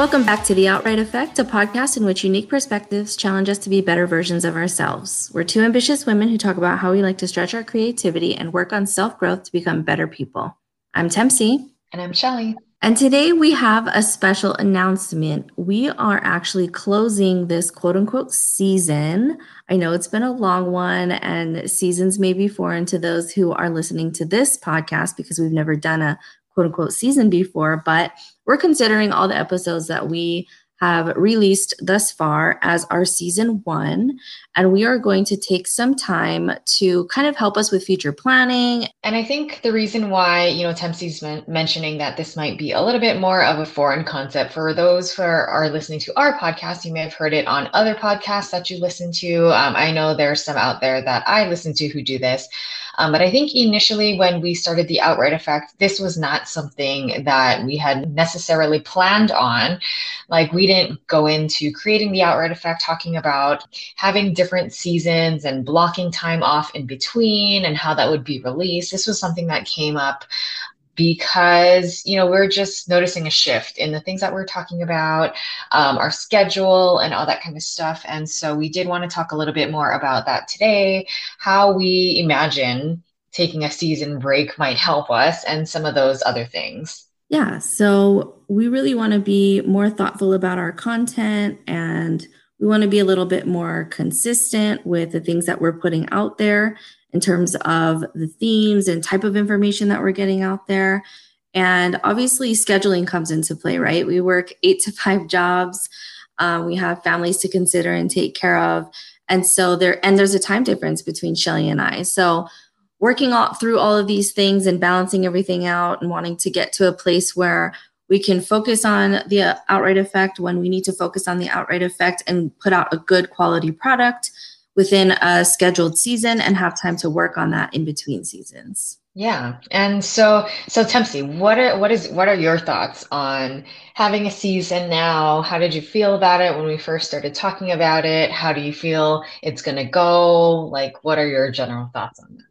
Welcome back to The Outright Affect, a podcast in which unique perspectives challenge us to be better versions of ourselves. We're two ambitious women who talk about how we like to stretch our creativity and work on self growth to become better people. I'm Tempsy. And I'm Shelly. And today we have a special announcement. We are actually closing this quote unquote season. I know it's been a long one, and seasons may be foreign to those who are listening to this podcast because we've never done a quote unquote season before, but we're considering all the episodes that we have released thus far as our season one. And we are going to take some time to kind of help us with future planning. And I think the reason why, you know, Tempsy's men- mentioning that this might be a little bit more of a foreign concept for those who are, are listening to our podcast, you may have heard it on other podcasts that you listen to. Um, I know there are some out there that I listen to who do this. Um, but I think initially when we started the outright affect, this was not something that we had necessarily planned on. Like we didn't go into creating the outright affect, talking about having different seasons and blocking time off in between and how that would be released. This was something that came up because you know we're just noticing a shift in the things that we're talking about um, our schedule and all that kind of stuff. And so we did want to talk a little bit more about that today how we imagine taking a season break might help us and some of those other things. Yeah so we really want to be more thoughtful about our content and we want to be a little bit more consistent with the things that we're putting out there in terms of the themes and type of information that we're getting out there. And obviously, scheduling comes into play, right? We work eight to five jobs. Uh, we have families to consider and take care of. And so there, and there's a time difference between Shelly and I. So working all through all of these things and balancing everything out and wanting to get to a place where we can focus on the outright affect when we need to focus on the outright affect and put out a good quality product within a scheduled season and have time to work on that in between seasons. Yeah. And so so Tempsy, what are what is what are your thoughts on having a season now? How did you feel about it when we first started talking about it? How do you feel it's going to go? Like what are your general thoughts on that?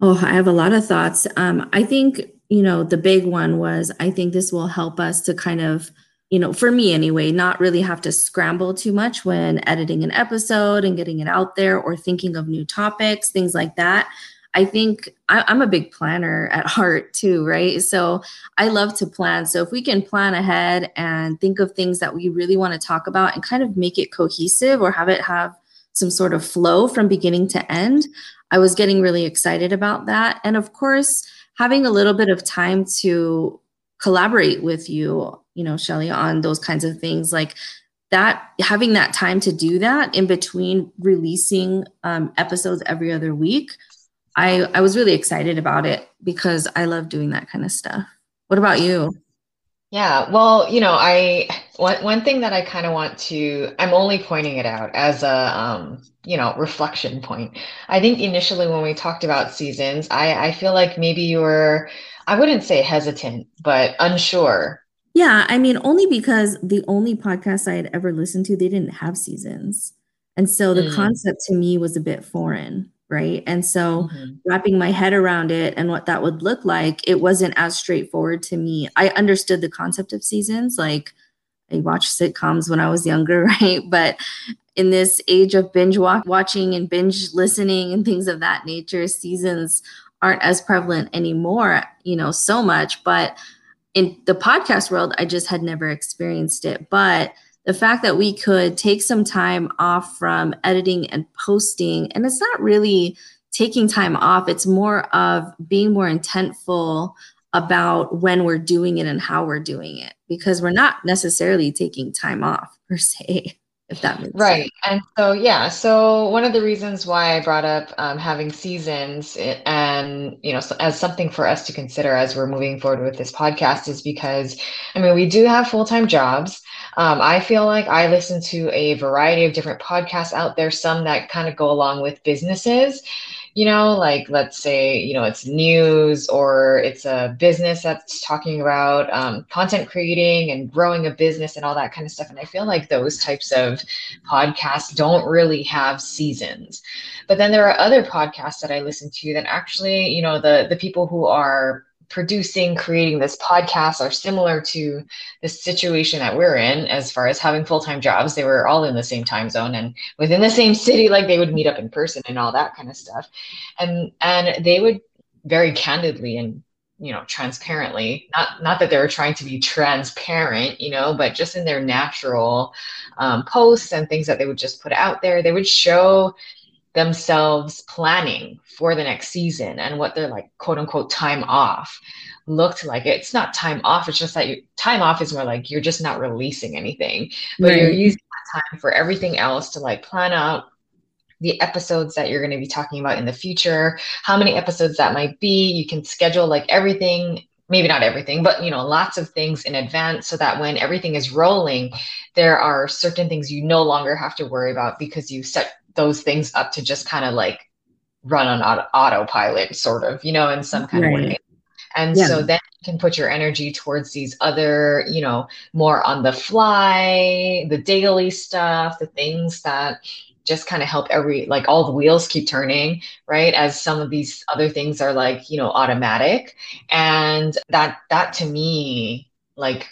Oh, I have a lot of thoughts. Um, I think, you know, the big one was I think this will help us to kind of you know, for me anyway, not really have to scramble too much when editing an episode and getting it out there or thinking of new topics, things like that. I think I, am a big planner at heart too, right? So I love to plan. So if we can plan ahead and think of things that we really want to talk about and kind of make it cohesive or have it have some sort of flow from beginning to end, I was getting really excited about that. And of course, having a little bit of time to collaborate with you you know, Shelly, on those kinds of things. Like that, having that time to do that in between releasing um, episodes every other week, I, I was really excited about it because I love doing that kind of stuff. What about you? Yeah, well, you know, I one one thing that I kind of want to I'm only pointing it out as a um, you know, reflection point. I think initially when we talked about seasons, I I feel like maybe you were I wouldn't say hesitant, but unsure yeah, I mean, only because the only podcast I had ever listened to, they didn't have seasons. And so the mm. concept to me was a bit foreign, right? And so mm-hmm. wrapping my head around it and what that would look like, it wasn't as straightforward to me. I understood the concept of seasons, like I watched sitcoms when I was younger, right? But in this age of binge watching and binge listening and things of that nature, seasons aren't as prevalent anymore, you know, so much. But in the podcast world, I just had never experienced it. But the fact that we could take some time off from editing and posting, and it's not really taking time off, it's more of being more intentful about when we're doing it and how we're doing it because we're not necessarily taking time off per se if that makes right sense. and so yeah so one of the reasons why i brought up um, having seasons eh, and you know as something for us to consider as we're moving forward with this podcast is because i mean we do have full-time jobs um, i feel like i listen to a variety of different podcasts out there some that kind of go along with businesses you know, like let's say, you know, it's news or it's a business that's talking about um, content creating and growing a business and all that kind of stuff. And I feel like those types of podcasts don't really have seasons. But then there are other podcasts that I listen to that actually, you know, the the people who are producing, creating this podcast are similar to the situation that we're in as far as having full time jobs. They were all in the same time zone and within the same city, like they would meet up in person and all that kind of stuff. And and they would very candidly and you know transparently not not that they were trying to be transparent you know but just in their natural um, posts and things that they would just put out there they would show themselves planning for the next season and what their like quote unquote time off looked like it's not time off it's just that you, time off is more like you're just not releasing anything but right. you're using that time for everything else to like plan out the episodes that you're going to be talking about in the future how many episodes that might be you can schedule like everything maybe not everything but you know lots of things in advance so that when everything is rolling there are certain things you no longer have to worry about because you set those things up to just kind of like run on auto- autopilot, sort of, you know, in some kind right. of way. And yeah. so then you can put your energy towards these other, you know, more on the fly, the daily stuff, the things that just kind of help every like all the wheels keep turning right as some of these other things are like you know automatic and that that to me like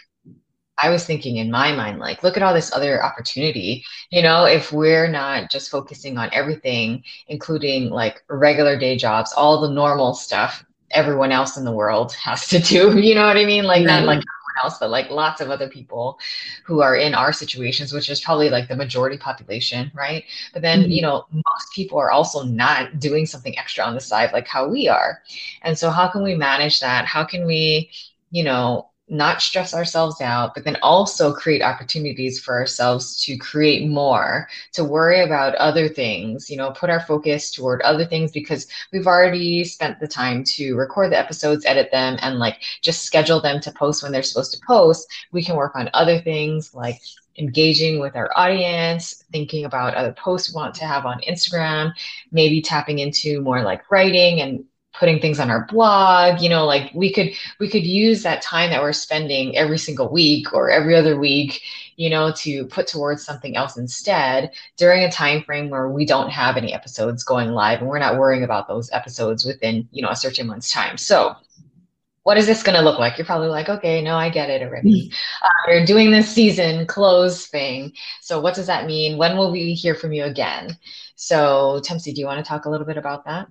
I was thinking in my mind, like, look at all this other opportunity. You know, if we're not just focusing on everything, including like regular day jobs, all the normal stuff everyone else in the world has to do. You know what I mean? Like, right. not like everyone else, but like lots of other people who are in our situations, which is probably like the majority population, right? But then, mm-hmm. you know, most people are also not doing something extra on the side like how we are. And so, how can we manage that? How can we, you know, not stress ourselves out, but then also create opportunities for ourselves to create more, to worry about other things, you know, put our focus toward other things because we've already spent the time to record the episodes, edit them, and like just schedule them to post when they're supposed to post. We can work on other things like engaging with our audience, thinking about other posts we want to have on Instagram, maybe tapping into more like writing and putting things on our blog you know like we could we could use that time that we're spending every single week or every other week you know to put towards something else instead during a time frame where we don't have any episodes going live and we're not worrying about those episodes within you know a certain month's time so what is this going to look like? You're probably like, okay, no, I get it already. Uh, we're doing this season close thing. So, what does that mean? When will we hear from you again? So, Tempsy, do you want to talk a little bit about that?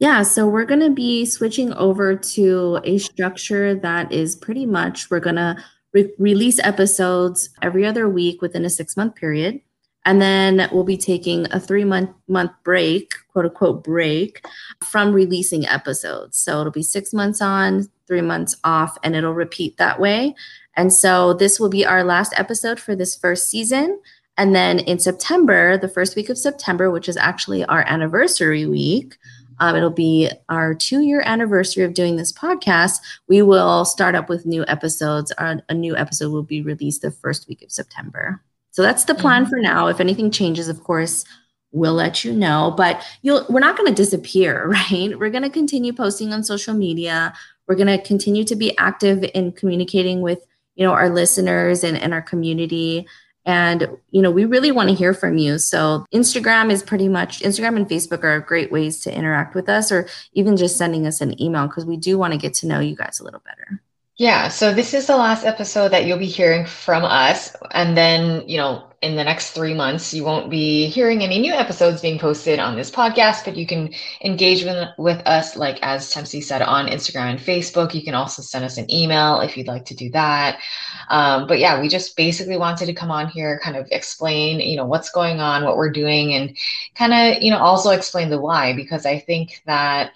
Yeah, so we're going to be switching over to a structure that is pretty much we're going to re- release episodes every other week within a six month period. And then we'll be taking a three month month break, quote unquote break, from releasing episodes. So it'll be six months on, three months off, and it'll repeat that way. And so this will be our last episode for this first season. And then in September, the first week of September, which is actually our anniversary week, um, it'll be our two year anniversary of doing this podcast. We will start up with new episodes. Our, a new episode will be released the first week of September. So that's the plan mm-hmm. for now. If anything changes, of course, we'll let you know. But you'll we're not going to disappear, right? We're going to continue posting on social media. We're going to continue to be active in communicating with you know our listeners and, and our community and, you know, we really want to hear from you. So Instagram is pretty much Instagram and Facebook are great ways to interact with us or even just sending us an email because we do want to get to know you guys a little better. Yeah, so this is the last episode that you'll be hearing from us. And then, you know, in the next three months, you won't be hearing any new episodes being posted on this podcast, but you can engage with, with us, like as Tempsy said, on Instagram and Facebook. You can also send us an email if you'd like to do that. Um, but yeah, we just basically wanted to come on here, kind of explain, you know, what's going on, what we're doing, and kind of, you know, also explain the why, because I think that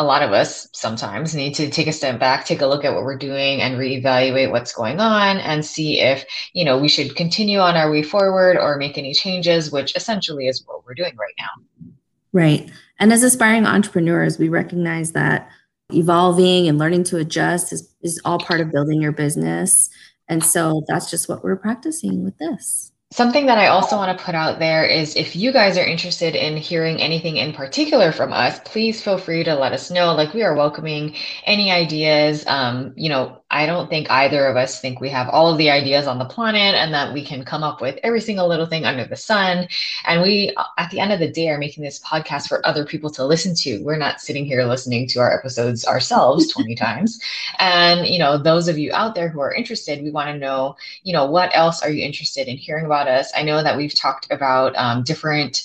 a lot of us sometimes need to take a step back, take a look at what we're doing and reevaluate what's going on and see if, you know, we should continue on our way forward or make any changes, which essentially is what we're doing right now. Right. And as aspiring entrepreneurs, we recognize that evolving and learning to adjust is, is all part of building your business. And so that's just what we're practicing with this. Something that I also want to put out there is if you guys are interested in hearing anything in particular from us, please feel free to let us know. Like we are welcoming any ideas. Um, you know, I don't think either of us think we have all of the ideas on the planet and that we can come up with every single little thing under the sun. And we, at the end of the day, are making this podcast for other people to listen to. We're not sitting here listening to our episodes ourselves 20 times. And, you know, those of you out there who are interested, we want to know, you know, what else are you interested in hearing about us? I know that we've talked about um, different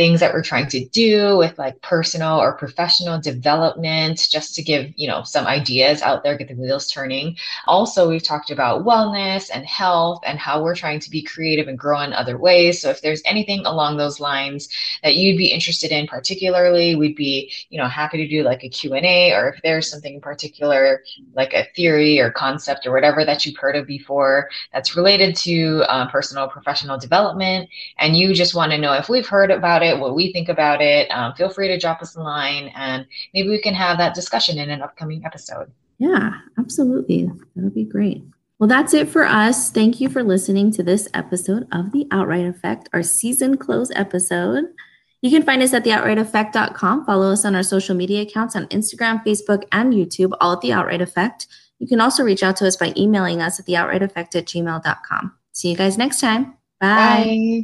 things that we're trying to do with like personal or professional development, just to give, you know, some ideas out there, get the wheels turning. Also, we've talked about wellness and health and how we're trying to be creative and grow in other ways. So if there's anything along those lines that you'd be interested in particularly, we'd be, you know, happy to do like a Q&A or if there's something in particular, like a theory or concept or whatever that you've heard of before that's related to uh, personal professional development and you just want to know if we've heard about it it, what we think about it, um, feel free to drop us a line and maybe we can have that discussion in an upcoming episode. Yeah, absolutely. That'll be great. Well, that's it for us. Thank you for listening to this episode of The Outright Affect, our season close episode. You can find us at theoutrightaffect.com. Follow us on our social media accounts on Instagram, Facebook, and YouTube, all at The Outright Affect. You can also reach out to us by emailing us at theoutrightaffect at gmail.com. See you guys next time. Bye. Bye.